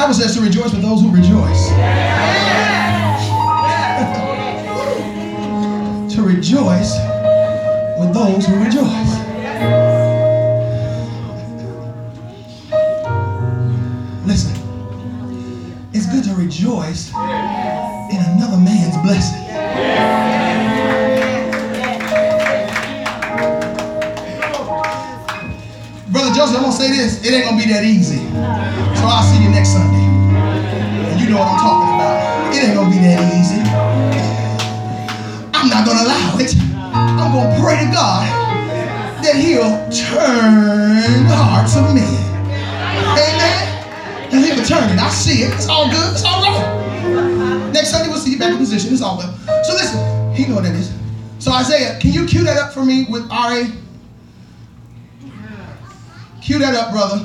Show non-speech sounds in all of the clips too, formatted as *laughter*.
Bible says to rejoice with those who rejoice. *laughs* to rejoice with those who rejoice. Listen, it's good to rejoice in another man's blessing. Say this. It ain't gonna be that easy. So I'll see you next Sunday. And you know what I'm talking about. It ain't gonna be that easy. I'm not gonna allow it. I'm gonna pray to God that He'll turn the hearts of men. Amen. And He'll turn it. I see it. It's all good. It's all right. Next Sunday we'll see you back in position. It's all good. So listen, he know what that is. So Isaiah, can you cue that up for me with RA? Cue that up, brother.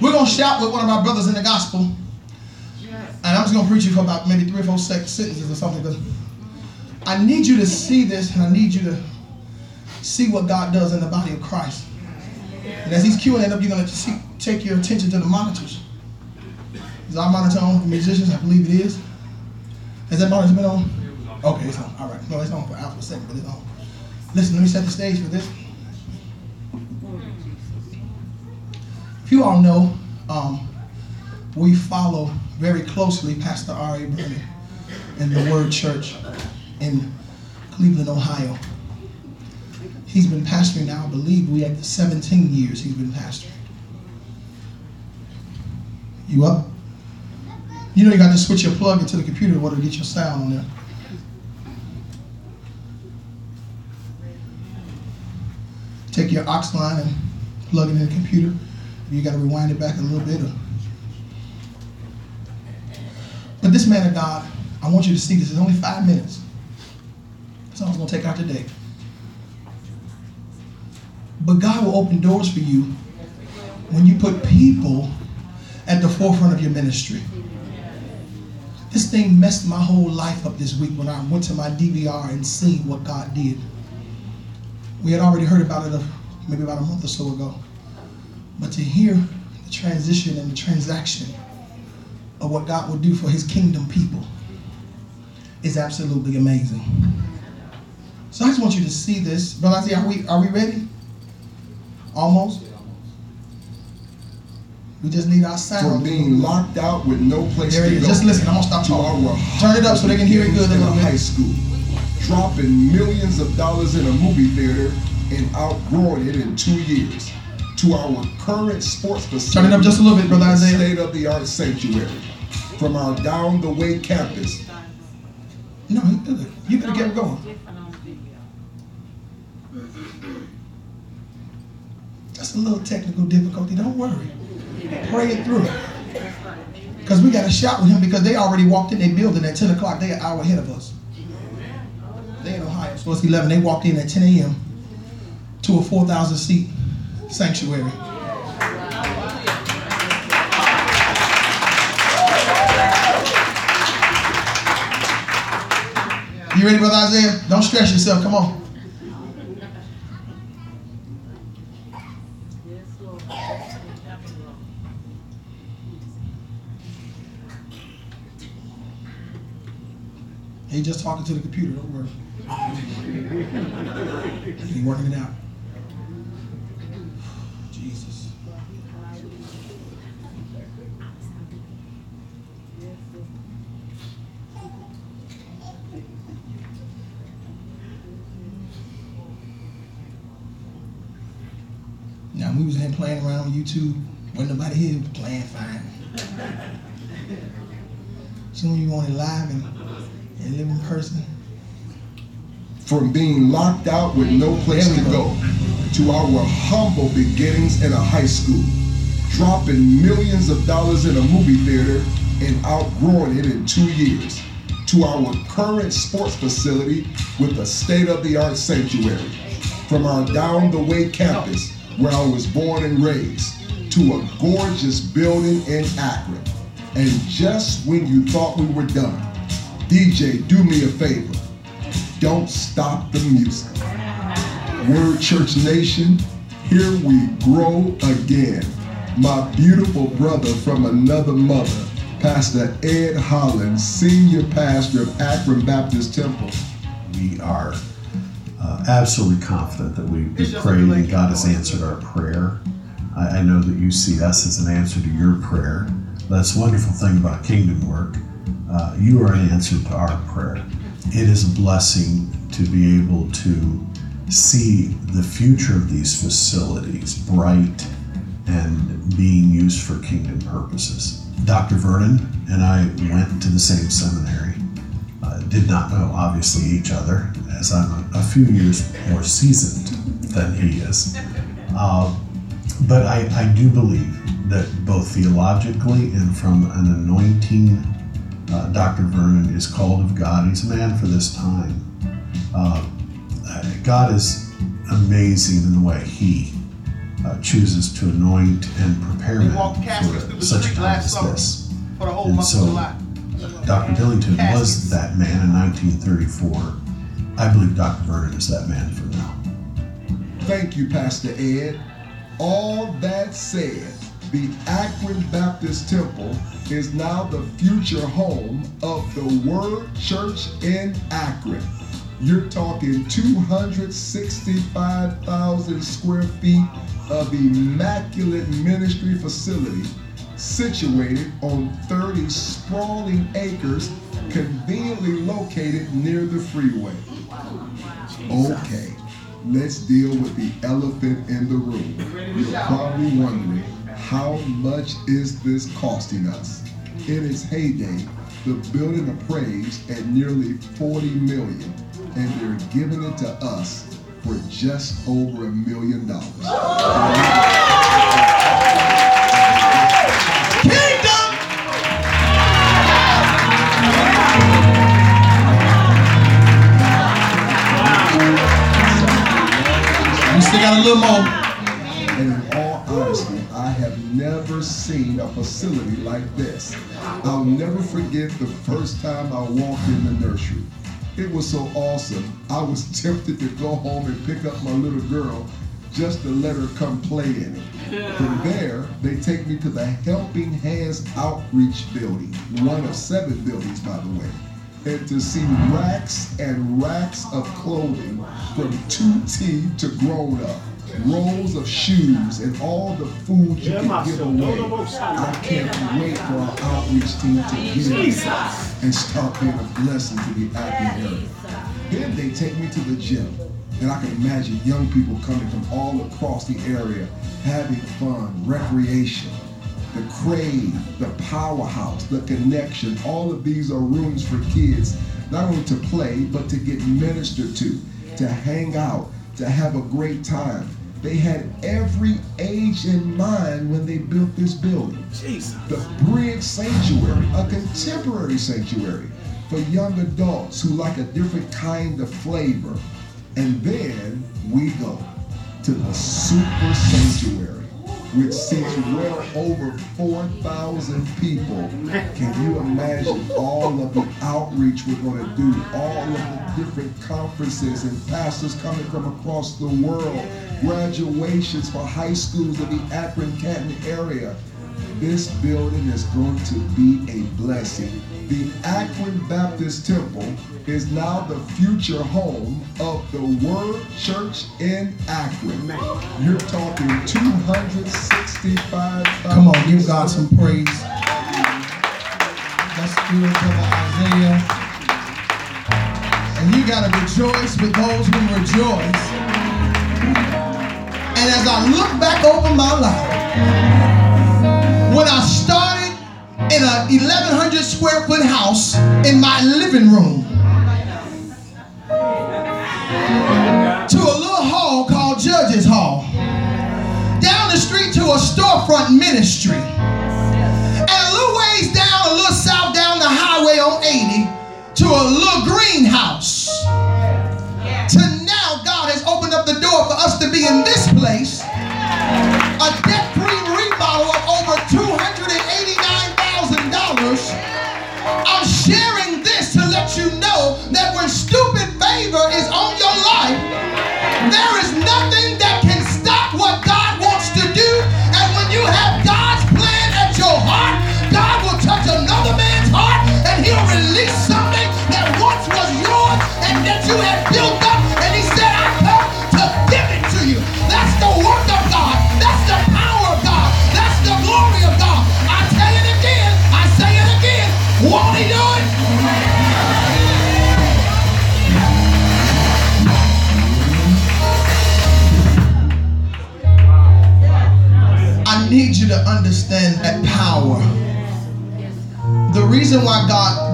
We're gonna shout with one of our brothers in the gospel. And I'm just gonna preach you for about maybe three or four sentences or something because I need you to see this and I need you to see what God does in the body of Christ. And as he's queuing it up, you're gonna see, take your attention to the monitors. Is our monitor on for musicians? I believe it is. Has that monitor been on? Okay, it's on. All right. No, it's on for Alpha second, but it's on. Listen, let me set the stage for this. If you all know, um, we follow very closely Pastor R.A. Vernon in the Word Church in Cleveland, Ohio. He's been pastoring now, I believe we have 17 years he's been pastoring. You up? You know you got to switch your plug into the computer in order to get your sound on there. Take your aux line and plug it in the computer. You got to rewind it back a little bit. Or... But this man of God, I want you to see this. It's only five minutes. That's all it's going to take out today. But God will open doors for you when you put people at the forefront of your ministry. This thing messed my whole life up this week when I went to my DVR and seen what God did. We had already heard about it maybe about a month or so ago. But to hear the transition and the transaction of what God will do for his kingdom people is absolutely amazing. So I just want you to see this. Brother Isaiah, are we, are we ready? Almost? We just need our sound. From being locked out with no place there to go. Just listen, I'm gonna stop talking. Turn it up so they can hear it good. In high school, dropping millions of dollars in a movie theater and outgrowing it in two years. To our current sports facility. Turn it up just a little bit, brother Isaiah. State of the art sanctuary. From our down the way campus. No, you gotta get going. That's a little technical difficulty. Don't worry. Pray it through. Because we got to shout with him because they already walked in their building at 10 o'clock. They're an hour ahead of us. They in Ohio, so it's 11. They walked in at 10 a.m. to a 4,000 seat sanctuary. You ready, Brother Isaiah? Don't stress yourself. Come on. He just talking to the computer. Don't worry. He working it out. Jesus. Now we was in playing around on YouTube. Wasn't nobody here playing fine. Soon you want it live and and live in person. From being locked out with no place to go, to our humble beginnings in a high school, dropping millions of dollars in a movie theater and outgrowing it in two years, to our current sports facility with a state-of-the-art sanctuary, from our down-the-way campus where I was born and raised, to a gorgeous building in Akron. And just when you thought we were done, DJ, do me a favor. Don't stop the music. Word Church Nation, here we grow again. my beautiful brother from another mother, Pastor Ed Holland, Senior Pastor of Akron Baptist Temple. We are uh, absolutely confident that we, we prayed and God has answered our prayer. I, I, know that you see us as an answer to your prayer. That's the wonderful thing about kingdom work. Uh, you are an answer to our prayer. It is a blessing to be able to see the future of these facilities bright and being used for kingdom purposes. Dr. Vernon and I went to the same seminary. Uh, did not know, obviously, each other, as I'm a, few years more seasoned than he is. Uh, but I, I, do believe that both theologically and from an anointing, uh, Dr. Vernon is called of God. He's a man for this time. Uh, God is amazing in the way he uh, chooses to anoint and prepare men for such a time as this. And so, Dr. Billington was that man in 1934. I believe Dr. Vernon is that man for now. Thank you, Pastor Ed. All that said, the Akron Baptist Temple is now the future home of the Word Church in Akron. You're talking 265,000 square feet of immaculate ministry facility situated on 30 sprawling acres conveniently located near the freeway. Okay, let's deal with the elephant in the room. You're probably wondering, how much is this costing us? In its heyday, the building appraised at nearly 40 million, and they're giving it to us for just over a million dollars. A little more. And in all honesty, I have never seen a facility like this. I'll never forget the first time I walked in the nursery. It was so awesome. I was tempted to go home and pick up my little girl just to let her come play in it. From there, they take me to the Helping Hands Outreach Building, one of seven buildings, by the way, and to see racks and racks of clothing from 2T to grown up rolls of shoes and all the food you can give away. I can't wait for our outreach team to give and start being a blessing to the Akron area. Then they take me to the gym. And I can imagine young people coming from all across the area having fun, recreation, the crave, the powerhouse, the connection. All of these are rooms for kids, not only to play, but to get ministered to, to hang out, to have a great time. They had every age in mind when they built this building. Jesus. The Bridge Sanctuary, a contemporary sanctuary for young adults who like a different kind of flavor. And then we go to the Super Sanctuary which seats well over 4,000 people. Can you imagine all of the outreach we're going to do, all of the different conferences and pastors coming from across the world, graduations for high schools in the Akron Canton area. This building is going to be a blessing. The Akron Baptist Temple is now the future home of the Word Church in Akron. You're talking 265. Come on, give God some praise. Let's do it to Isaiah. And you got to rejoice with those who rejoice. And as I look back over my life, when I started in a 1,100 square foot house in my living room, to a little hall called Judges Hall. Down the street to a storefront ministry. And a little ways down, a little south down the highway on 80 to a little greenhouse. To now, God has opened up the door for us to be in this place.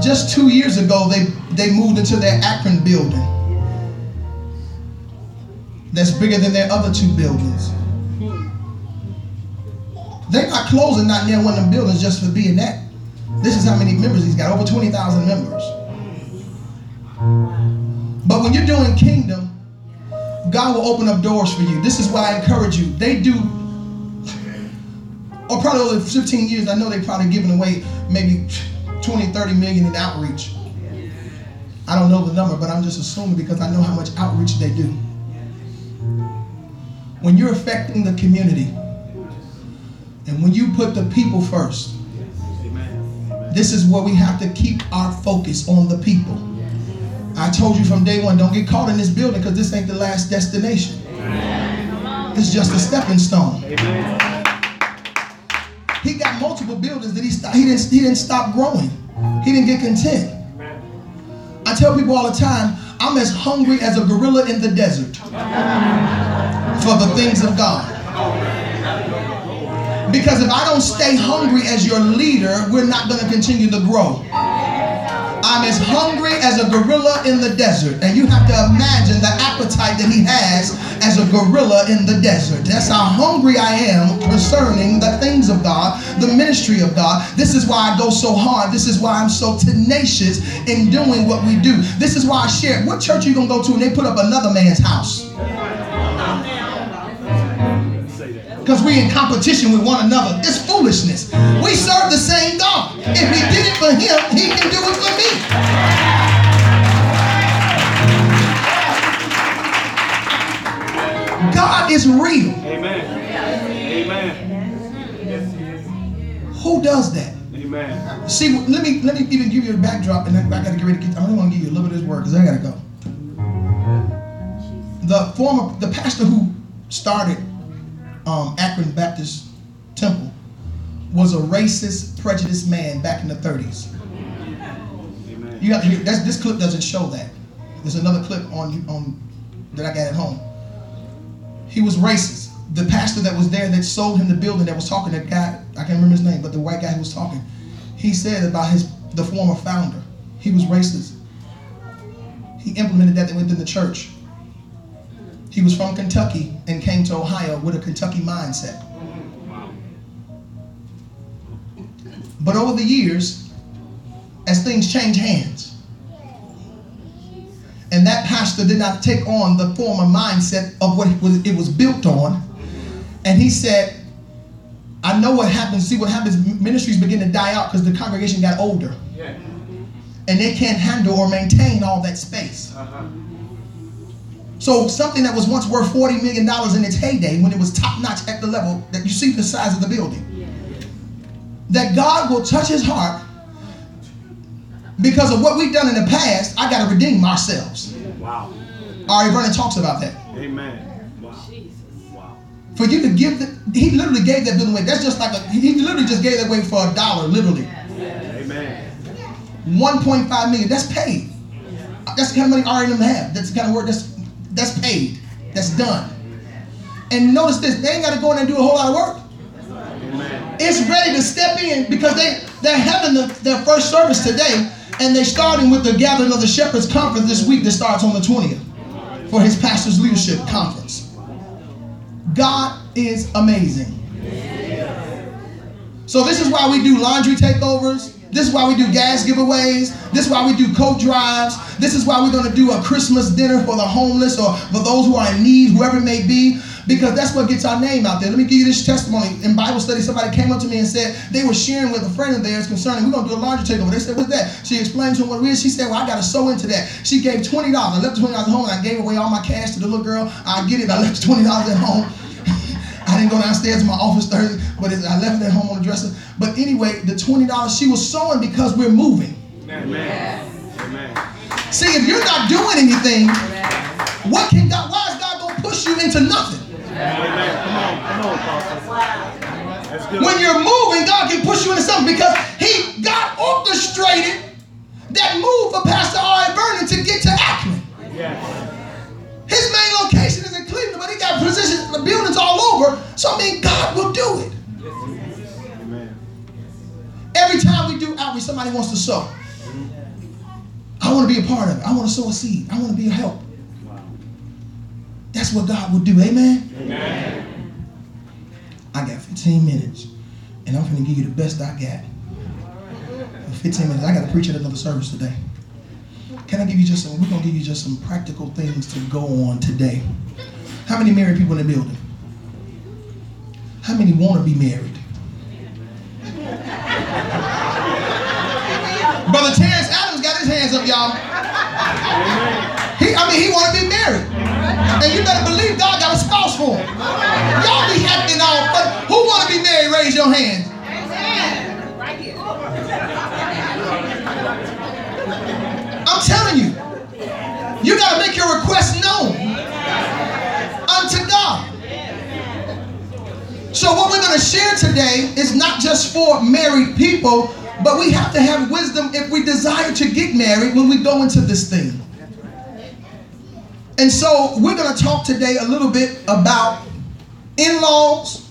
Just two years ago, they, they moved into their Akron building. That's bigger than their other two buildings. They're not closing not near one of the buildings just for being that. This is how many members he's got, over 20,000 members. But when you're doing kingdom, God will open up doors for you. This is why I encourage you. They do, or probably over 15 years, I know they've probably given away maybe 20, 30 million in outreach. I don't know the number, but I'm just assuming because I know how much outreach they do. When you're affecting the community, and when you put the people first, this is where we have to keep our focus on the people. I told you from day one, don't get caught in this building because this ain't the last destination. It's just a stepping stone. He he didn't he didn't stop growing. He didn't get content. I tell people all the time, I'm as hungry as a gorilla in the desert for the things of God. Because if I don't stay hungry as your leader, we're not going to continue to grow. I'm as hungry as a gorilla in the desert. And you have to imagine the appetite that he has as a gorilla in the desert. That's how hungry I am concerning the things of God, the ministry of God. This is why I go so hard. This is why I'm so tenacious in doing what we do. This is why I share. What church are you going to go to and they put up another man's house? Because we're in competition with one another. It's foolishness. We serve the same God. If he did it for him, he can do it for me. God is real. Amen. Amen. Who does that? Amen. See, let me let me even give you a backdrop, and I, I got to get ready to get. I only want to give you a little bit of this word because I got to go. The former, the pastor who started um, Akron Baptist Temple was a racist, prejudiced man back in the 30s. Amen. You have to hear, that's, this clip doesn't show that. There's another clip on on that I got at home. He was racist. The pastor that was there that sold him the building that was talking, that guy, I can't remember his name, but the white guy who was talking, he said about his the former founder, he was racist. He implemented that within the church. He was from Kentucky and came to Ohio with a Kentucky mindset. But over the years, as things change hands, and that pastor did not take on the former mindset of what it was, it was built on, and he said, I know what happens. See what happens, ministries begin to die out because the congregation got older. And they can't handle or maintain all that space. Uh-huh. So something that was once worth $40 million in its heyday, when it was top notch at the level that you see the size of the building, that God will touch his heart because of what we've done in the past, I got to redeem ourselves. Wow. R.A. Vernon talks about that. Amen. Wow. Wow. For you to give the, he literally gave that building away. That's just like a, he literally just gave that away for a dollar, literally. Amen. 1.5 million, that's paid. That's the kind of money R.A. and them have. That's the kind of work that's, that's paid. That's done. And notice this, they ain't got to go in and do a whole lot of work. It's ready to step in because they, they're having the, their first service today and they're starting with the gathering of the shepherds conference this week that starts on the 20th for his pastor's leadership conference. God is amazing. So this is why we do laundry takeovers. This is why we do gas giveaways. This is why we do coat drives. This is why we're going to do a Christmas dinner for the homeless or for those who are in need, whoever it may be, because that's what gets our name out there. Let me give you this testimony. In Bible study, somebody came up to me and said they were sharing with a friend of theirs concerning, we're going to do a laundry takeover. They said, what's that? She explained to them what it is. She said, well, I got to sew into that. She gave $20. I left $20 at home and I gave away all my cash to the little girl. I get it. I left $20 at home. I didn't go downstairs to my office Thursday, but I left it at home on the dresser. But anyway, the $20 she was sewing because we're moving. Amen. Amen. See, if you're not doing anything, what can God, why is God going to push you into nothing? Amen. Come on. Come on, Pastor. That's good. When you're moving, God can push you into something because He God orchestrated that move for Pastor R. Vernon to get to Akron. Yes. His main location is in Cleveland, but he got positions, in the buildings all over. So I mean, God will do it. Amen. Every time we do outreach, somebody wants to sow. I want to be a part of it. I want to sow a seed. I want to be a help. That's what God will do. Amen? Amen. I got 15 minutes, and I'm going to give you the best I got. For 15 minutes. I got to preach at another service today. Can I give you just some, we're going to give you just some practical things to go on today. How many married people in the building? How many want to be married? *laughs* Brother Terrence Adams got his hands up, y'all. He, I mean, he want to be married. And you better believe God got a spouse for him. Y'all be acting all fun. Who want to be married? Raise your hand. I'm telling you, you got to make your request known unto God. So, what we're going to share today is not just for married people, but we have to have wisdom if we desire to get married when we go into this thing. And so, we're going to talk today a little bit about in laws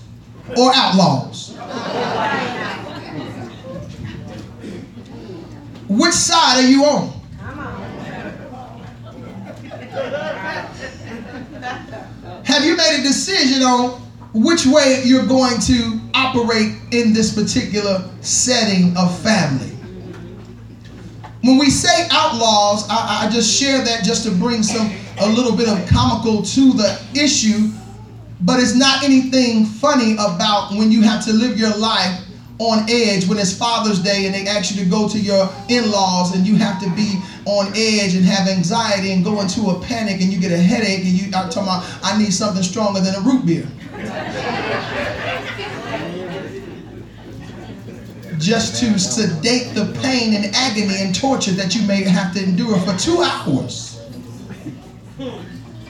or outlaws. Which side are you on? Have you made a decision on which way you're going to operate in this particular setting of family? When we say outlaws, I, I just share that just to bring some a little bit of comical to the issue, but it's not anything funny about when you have to live your life on edge when it's Father's Day and they ask you to go to your in-laws and you have to be on edge and have anxiety and go into a panic and you get a headache and you are talking about I need something stronger than a root beer. Just to sedate the pain and agony and torture that you may have to endure for two hours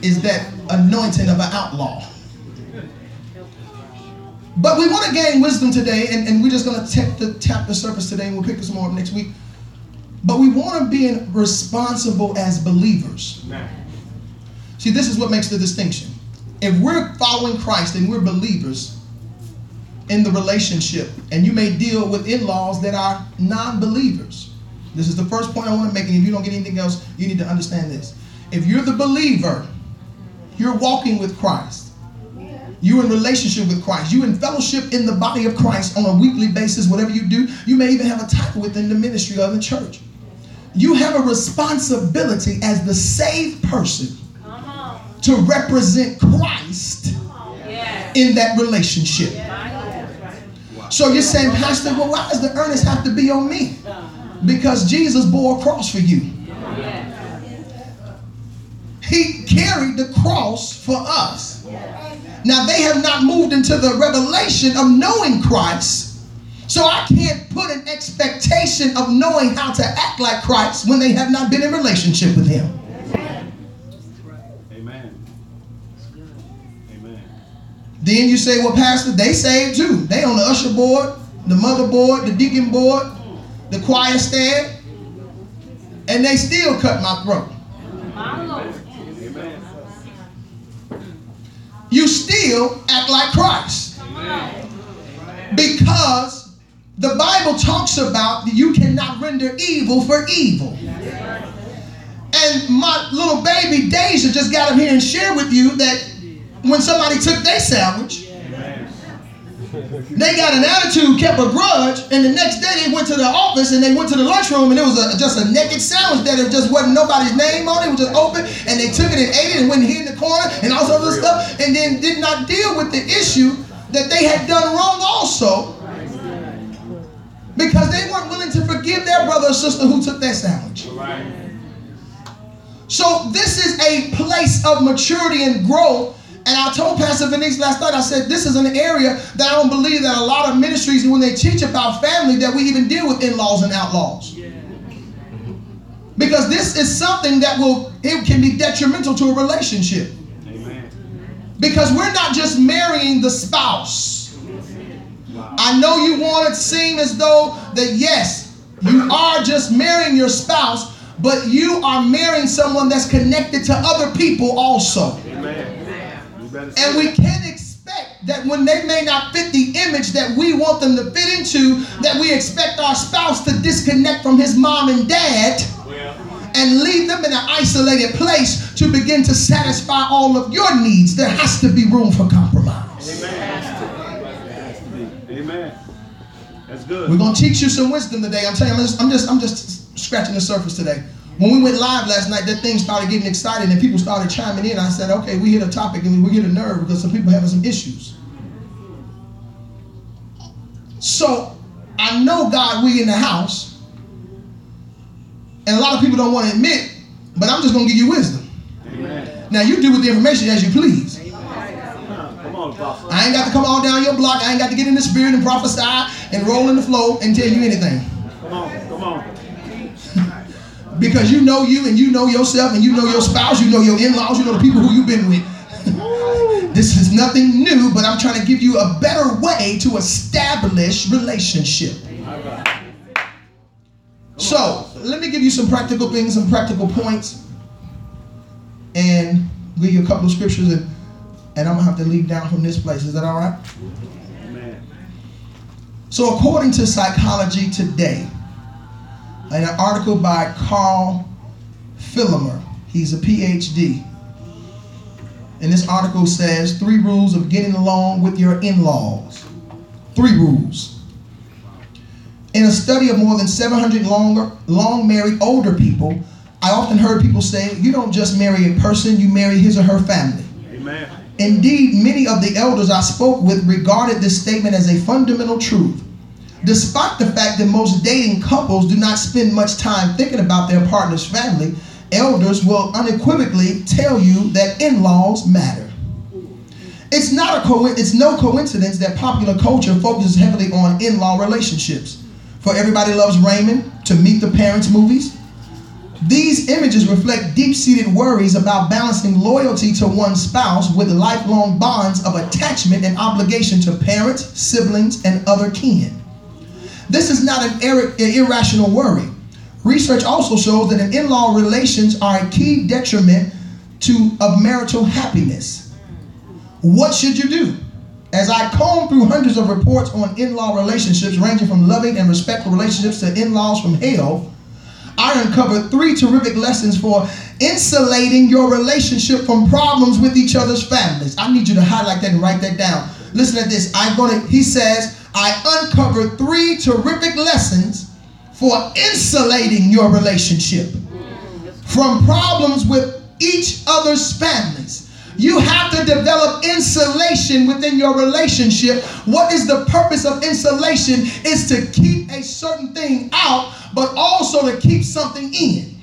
is that anointing of an outlaw. But we want to gain wisdom today, and, and we're just going to tap the, tap the surface today, and we'll pick this more up next week. But we want to be responsible as believers. See, this is what makes the distinction. If we're following Christ and we're believers in the relationship, and you may deal with in laws that are non believers. This is the first point I want to make, and if you don't get anything else, you need to understand this. If you're the believer, you're walking with Christ you in relationship with Christ. You in fellowship in the body of Christ on a weekly basis, whatever you do. You may even have a title within the ministry of the church. You have a responsibility as the saved person to represent Christ in that relationship. So you're saying, Pastor, well, why does the earnest have to be on me? Because Jesus bore a cross for you. He carried the cross for us. Now they have not moved into the revelation of knowing Christ. So I can't put an expectation of knowing how to act like Christ when they have not been in relationship with him. Amen. Amen. Then you say, well, Pastor, they saved too. They on the usher board, the mother board, the deacon board, the choir stand, and they still cut my throat. You still act like Christ. Because the Bible talks about you cannot render evil for evil. And my little baby Deja just got up here and shared with you that when somebody took their sandwich, they got an attitude, kept a grudge, and the next day they went to the office and they went to the lunchroom and it was a, just a naked sandwich that it just wasn't nobody's name on it. It was just open and they took it and ate it and went and hid in the corner and all sorts of stuff and then did not deal with the issue that they had done wrong also because they weren't willing to forgive their brother or sister who took that sandwich. So this is a place of maturity and growth and I told Pastor Venice last night, I said, this is an area that I don't believe that a lot of ministries, when they teach about family, that we even deal with in-laws and outlaws. Because this is something that will, it can be detrimental to a relationship. Amen. Because we're not just marrying the spouse. I know you want it to seem as though that yes, you are just marrying your spouse, but you are marrying someone that's connected to other people also. Amen. And we can't expect that when they may not fit the image that we want them to fit into, that we expect our spouse to disconnect from his mom and dad and leave them in an isolated place to begin to satisfy all of your needs. There has to be room for compromise. Amen. Amen. That's good. We're gonna teach you some wisdom today. I'm telling you, I'm just I'm just scratching the surface today. When we went live last night, that thing started getting excited and people started chiming in. I said, okay, we hit a topic and we hit a nerve because some people having some issues. So I know God, we in the house, and a lot of people don't want to admit, but I'm just gonna give you wisdom. Amen. Now you do with the information as you please. Come on, I ain't got to come all down your block. I ain't got to get in the spirit and prophesy and roll in the flow and tell you anything. Come on. Come on. Because you know you and you know yourself and you know your spouse, you know your in-laws, you know the people who you've been with. *laughs* this is nothing new, but I'm trying to give you a better way to establish relationship. So let me give you some practical things, some practical points, and give you a couple of scriptures, and, and I'm gonna have to leave down from this place. Is that all right? Amen. So, according to Psychology Today, an article by Karl Pillemer, he's a PhD. And this article says three rules of getting along with your in laws. Three rules. In a study of more than 700 longer, long married older people, I often heard people say, You don't just marry a person, you marry his or her family. Amen. Indeed, many of the elders I spoke with regarded this statement as a fundamental truth. Despite the fact that most dating couples do not spend much time thinking about their partner's family, elders will unequivocally tell you that in-laws matter. It's not a co- it's no coincidence that popular culture focuses heavily on in-law relationships. For Everybody Loves Raymond, To Meet the Parents movies, these images reflect deep seated worries about balancing loyalty to one's spouse with lifelong bonds of attachment and obligation to parents, siblings, and other kin. This is not an ir- irrational worry. Research also shows that in law relations are a key detriment to, of marital happiness. What should you do? As I comb through hundreds of reports on in law relationships, ranging from loving and respectful relationships to in laws from hell, I uncovered three terrific lessons for insulating your relationship from problems with each other's families. I need you to highlight that and write that down. Listen to this. I'm gonna, he says, I uncovered three terrific lessons for insulating your relationship from problems with each other's families. You have to develop insulation within your relationship. What is the purpose of insulation? Is to keep a certain thing out, but also to keep something in.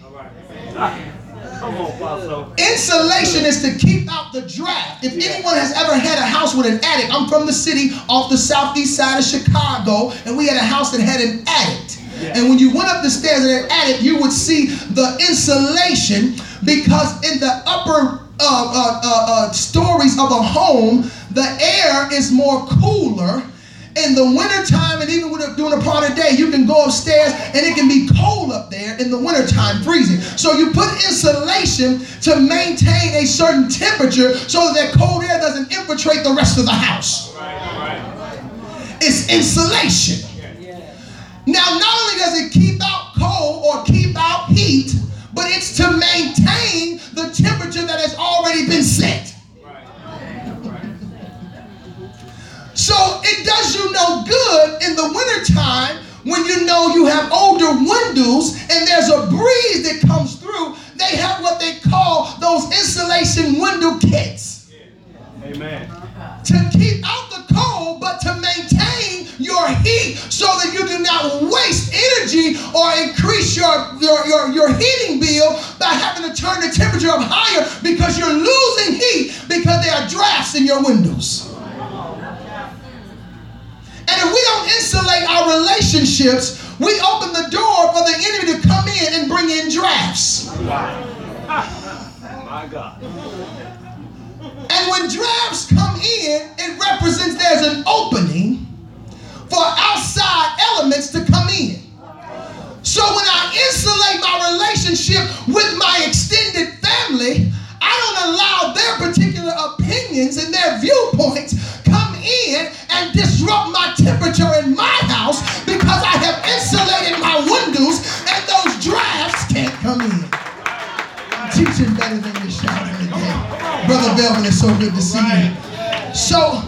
Insulation is to keep out the draft. If anyone has ever had a house with an attic, I'm from the city off the southeast side of Chicago, and we had a house that had an attic. And when you went up the stairs in that attic, you would see the insulation because in the upper uh, uh, uh, uh, stories of a home, the air is more cooler. In the wintertime, and even when during a part of the day, you can go upstairs and it can be cold up there in the wintertime, freezing. So you put insulation to maintain a certain temperature so that cold air doesn't infiltrate the rest of the house. It's insulation. Now, not only does it keep out cold or keep out heat, but it's to maintain the temperature that has already been set. So it does you no good in the wintertime when you know you have older windows and there's a breeze that comes through. They have what they call those insulation window kits Amen. to keep out the cold, but to maintain your heat so that you do not waste energy or increase your, your, your, your heating bill by having to turn the temperature up higher because you're losing heat because there are drafts in your windows. And if we don't insulate our relationships, we open the door for the enemy to come in and bring in drafts. My God. And when drafts come in, it represents there's an opening for outside elements to come in. So when I insulate my relationship with my extended family, I don't allow their particular opinions and their viewpoints in and disrupt my temperature in my house because I have insulated my windows and those drafts can't come in. I'm teaching better than you're shouting today. Brother Belvin, it's so good to see you. So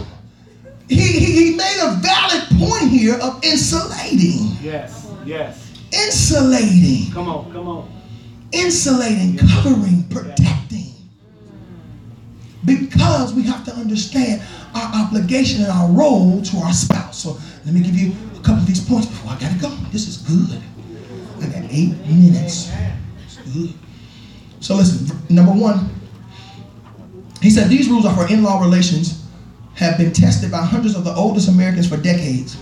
he, he, he made a valid point here of insulating. Yes, yes. Insulating. Come on, come on. Insulating, covering, protecting because we have to understand our obligation and our role to our spouse. So let me give you a couple of these points before I gotta go. This is good. I got eight minutes. So listen, number one, he said these rules are for in-law relations, have been tested by hundreds of the oldest Americans for decades.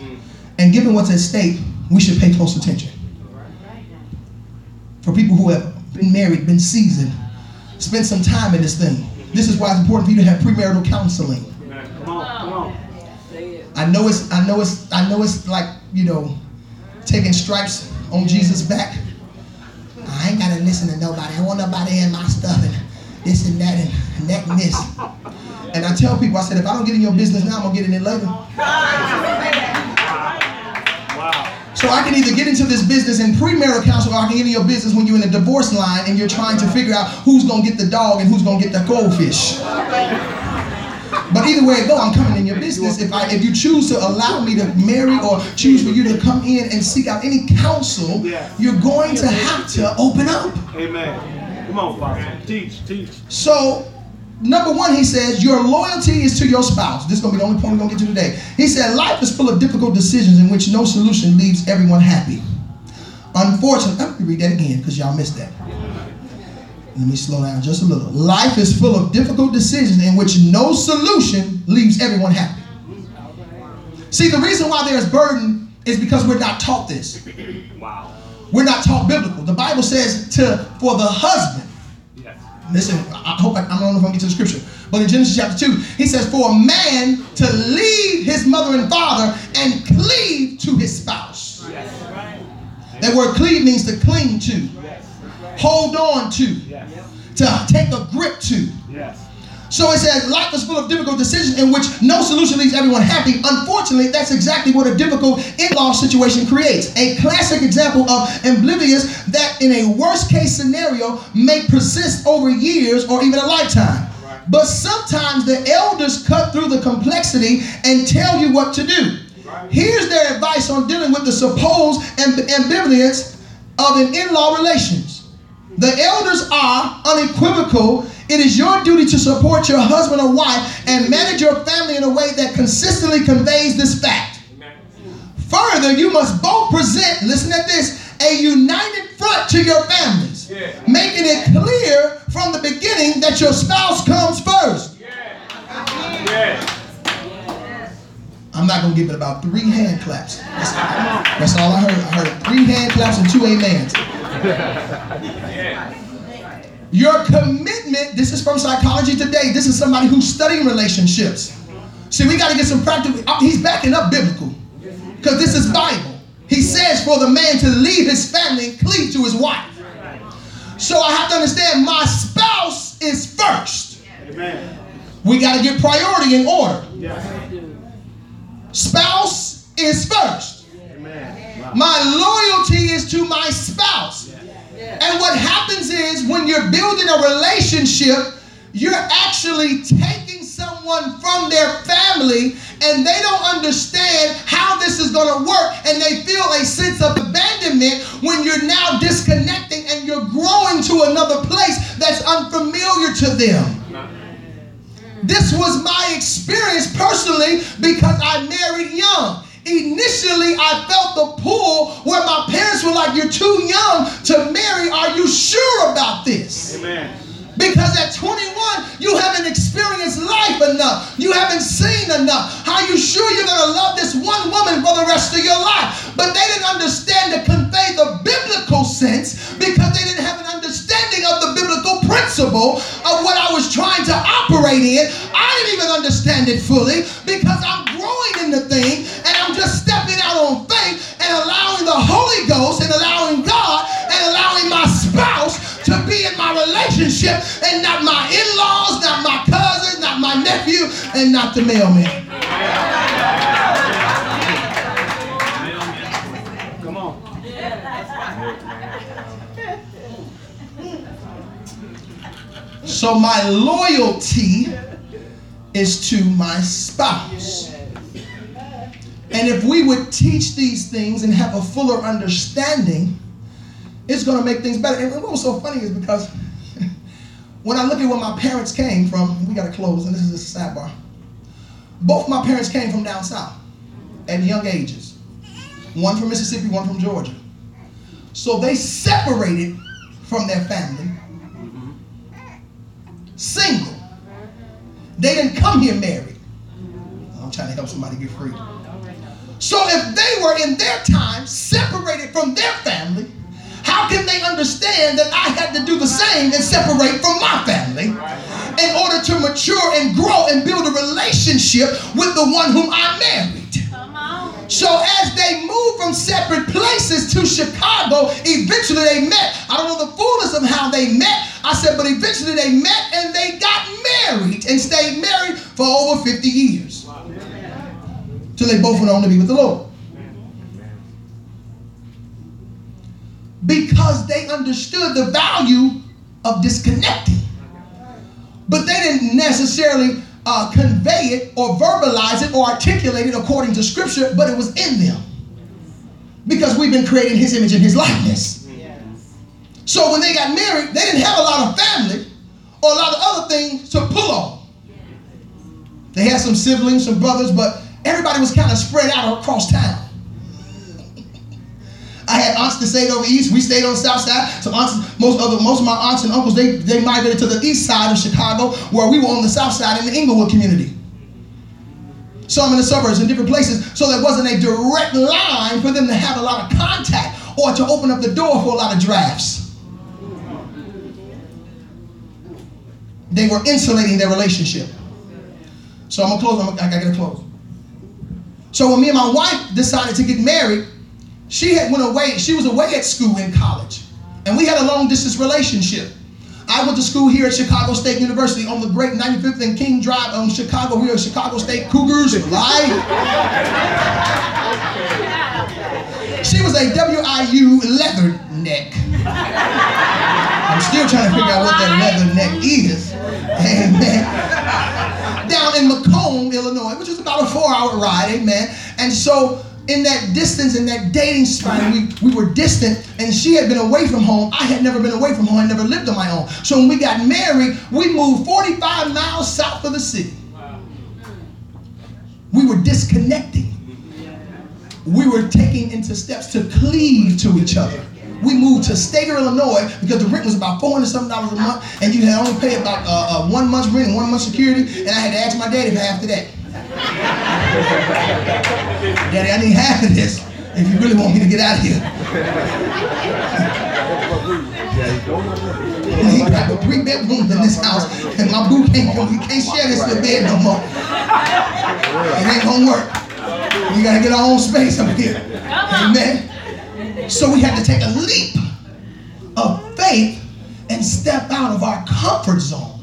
And given what's at stake, we should pay close attention. For people who have been married, been seasoned, spent some time in this thing. This is why it's important for you to have premarital counseling. I know it's I know it's I know it's like, you know, taking stripes on Jesus' back. I ain't gotta listen to nobody. I want nobody in my stuff and this and that and that and this. And I tell people, I said, if I don't get in your business now, I'm gonna get in it later. So I can either get into this business in premarital counsel or I can get in your business when you're in the divorce line and you're trying to figure out who's gonna get the dog and who's gonna get the goldfish. But either way it go, I'm coming in your business. If I if you choose to allow me to marry or choose for you to come in and seek out any counsel, you're going to have to open up. Amen. Come on, Pastor. Teach. Teach. So, number one, he says, your loyalty is to your spouse. This is going to be the only point we're going to get to today. He said, life is full of difficult decisions in which no solution leaves everyone happy. Unfortunately, let me read that again because y'all missed that. Let me slow down just a little. Life is full of difficult decisions in which no solution leaves everyone happy. See, the reason why there's burden is because we're not taught this. Wow. We're not taught biblical. The Bible says to for the husband Yes. Listen, I hope I, I don't know if I get to the scripture, but in Genesis chapter 2, he says, For a man to leave his mother and father and cleave to his spouse. Yes. That word cleave means to cling to, hold on to, Yes. to take a grip to. Yes. So it says, life is full of difficult decisions in which no solution leaves everyone happy. Unfortunately, that's exactly what a difficult in-law situation creates. A classic example of oblivious that in a worst case scenario may persist over years or even a lifetime. But sometimes the elders cut through the complexity and tell you what to do. Here's their advice on dealing with the supposed amb- ambivalence of an in-law relations. The elders are unequivocal. It is your duty to support your husband or wife and manage your family in a way that consistently conveys this fact. Further, you must both present, listen at this, a united front to your families, making it clear from the beginning that your spouse comes first. I'm not gonna give it about three hand claps. That's, that's all I heard. I heard three hand claps and two amens. *laughs* Your commitment, this is from Psychology Today. This is somebody who's studying relationships. See, we got to get some practical. uh, He's backing up biblical because this is Bible. He says for the man to leave his family and cleave to his wife. So I have to understand my spouse is first. Amen. We got to get priority in order. Yes. Spouse is first. Amen. My loyalty is to my spouse. And what happens is when you're building a relationship, you're actually taking someone from their family and they don't understand how this is going to work and they feel a sense of abandonment when you're now disconnecting and you're growing to another place that's unfamiliar to them. This was my experience personally because I married young. Initially, I felt the pull where my parents were like, You're too young to marry. Are you sure about this? Amen. Because at 21, you haven't experienced life enough. You haven't seen enough. How you sure you're going to love this one woman for the rest of your life? But they didn't understand to convey the biblical sense because they didn't have an understanding of the biblical principle of what I was trying to operate in. I didn't even understand it fully because I'm growing in the thing and I'm just stepping out on faith and allowing the Holy Ghost and allowing God and allowing my spouse to be in my relationship and not my in-laws, not my cousins, not my nephew, and not the mailman. So my loyalty is to my spouse. And if we would teach these things and have a fuller understanding, it's going to make things better. And what was so funny is because *laughs* when I look at where my parents came from, we got to close, and this is a sidebar. Both my parents came from down south at young ages. One from Mississippi, one from Georgia. So they separated from their family, single. They didn't come here married. I'm trying to help somebody get free. So if they were in their time separated from their family, how can they understand that I had to do the same and separate from my family in order to mature and grow and build a relationship with the one whom I married? So as they moved from separate places to Chicago, eventually they met. I don't know the fullness of how they met. I said, but eventually they met and they got married and stayed married for over 50 years. Till they both went on to be with the Lord. Because they understood the value of disconnecting. But they didn't necessarily uh, convey it or verbalize it or articulate it according to scripture, but it was in them. Because we've been creating his image and his likeness. So when they got married, they didn't have a lot of family or a lot of other things to pull on. They had some siblings, some brothers, but everybody was kind of spread out across town. I had aunts that stayed over east. We stayed on the south side. So aunts, most of most of my aunts and uncles, they, they migrated to the east side of Chicago, where we were on the south side in the Englewood community. Some in the suburbs in different places. So there wasn't a direct line for them to have a lot of contact or to open up the door for a lot of drafts. They were insulating their relationship. So I'm gonna close. I'm gonna, I gotta close. So when me and my wife decided to get married, she had went away. She was away at school in college, and we had a long distance relationship. I went to school here at Chicago State University on the great 95th and King Drive on Chicago. We are Chicago State Cougars, right? She was a WIU leather neck. I'm still trying to figure out what that Leatherneck is. Amen. Down in Macomb, Illinois, which is about a four-hour ride, amen. And so in that distance, in that dating span, we, we were distant, and she had been away from home. I had never been away from home. I never lived on my own. So when we got married, we moved 45 miles south of the city. We were disconnecting. We were taking into steps to cleave to each other. We moved to Stater, Illinois, because the rent was about four hundred something dollars a month, and you had only pay about uh, uh, one month's rent and one month's security, and I had to ask my daddy for half of that. Daddy, I need half of this if you really want me to get out of here. he got the three bedrooms in this house, and my boo can't go. He can't share this little bed no more. It ain't gonna work. We gotta get our own space up here. Amen. So we had to take a leap of faith and step out of our comfort zone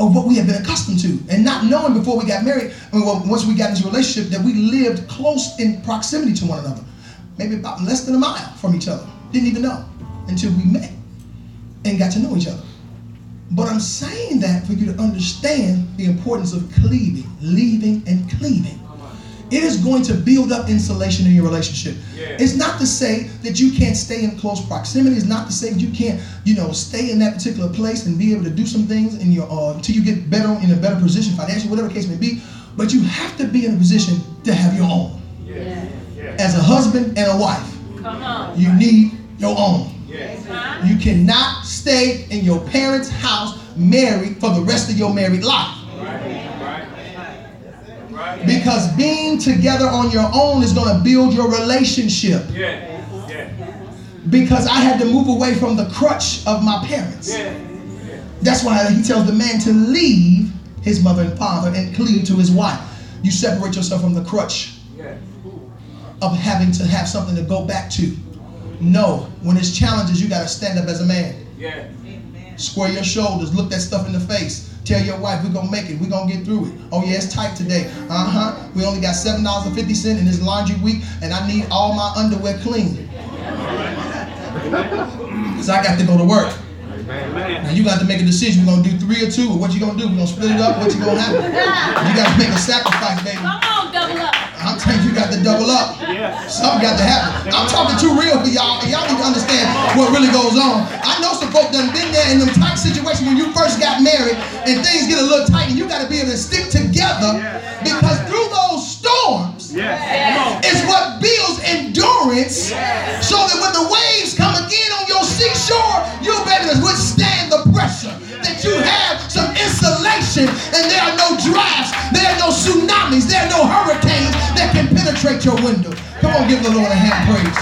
of what we had been accustomed to and not knowing before we got married I mean, well, once we got into a relationship that we lived close in proximity to one another maybe about less than a mile from each other. Didn't even know until we met and got to know each other. But i'm saying that for you to understand the importance of cleaving leaving and cleaving it is going to build up insulation in your relationship. Yeah. It's not to say that you can't stay in close proximity. It's not to say that you can't, you know, stay in that particular place and be able to do some things in your uh, until you get better in a better position financially, whatever the case may be. But you have to be in a position to have your own. Yeah. Yeah. As a husband and a wife, you need your own. You cannot stay in your parents' house married for the rest of your married life. Because being together on your own is going to build your relationship. Yeah. Because I had to move away from the crutch of my parents. That's why he tells the man to leave his mother and father and cleave to his wife. You separate yourself from the crutch of having to have something to go back to. No, when it's challenges, you got to stand up as a man. Yeah. Square your shoulders, look that stuff in the face. Tell your wife we're gonna make it. We're gonna get through it. Oh yeah, it's tight today. Uh-huh. We only got seven dollars and fifty cent in this laundry week, and I need all my underwear clean. *laughs* Cause I got to go to work. Now you got to make a decision. We're gonna do three or two, or what you gonna do? We're gonna split it up. What you gonna happen? You got to make a sacrifice, baby. Come on, double up. I'm telling you, you got to double up. Yes. Something got to happen. I'm talking too real for y'all, and y'all need to understand what really goes on. I know some folk done been there in them tight situations when you first got married, and things get a little tight, and you got to be able to stick together because through those storms Yes. Come is what builds endurance, so that when the waves withstand the pressure. That you have some insulation, and there are no drafts, there are no tsunamis, there are no hurricanes that can penetrate your window. Come on, give the Lord a hand praise.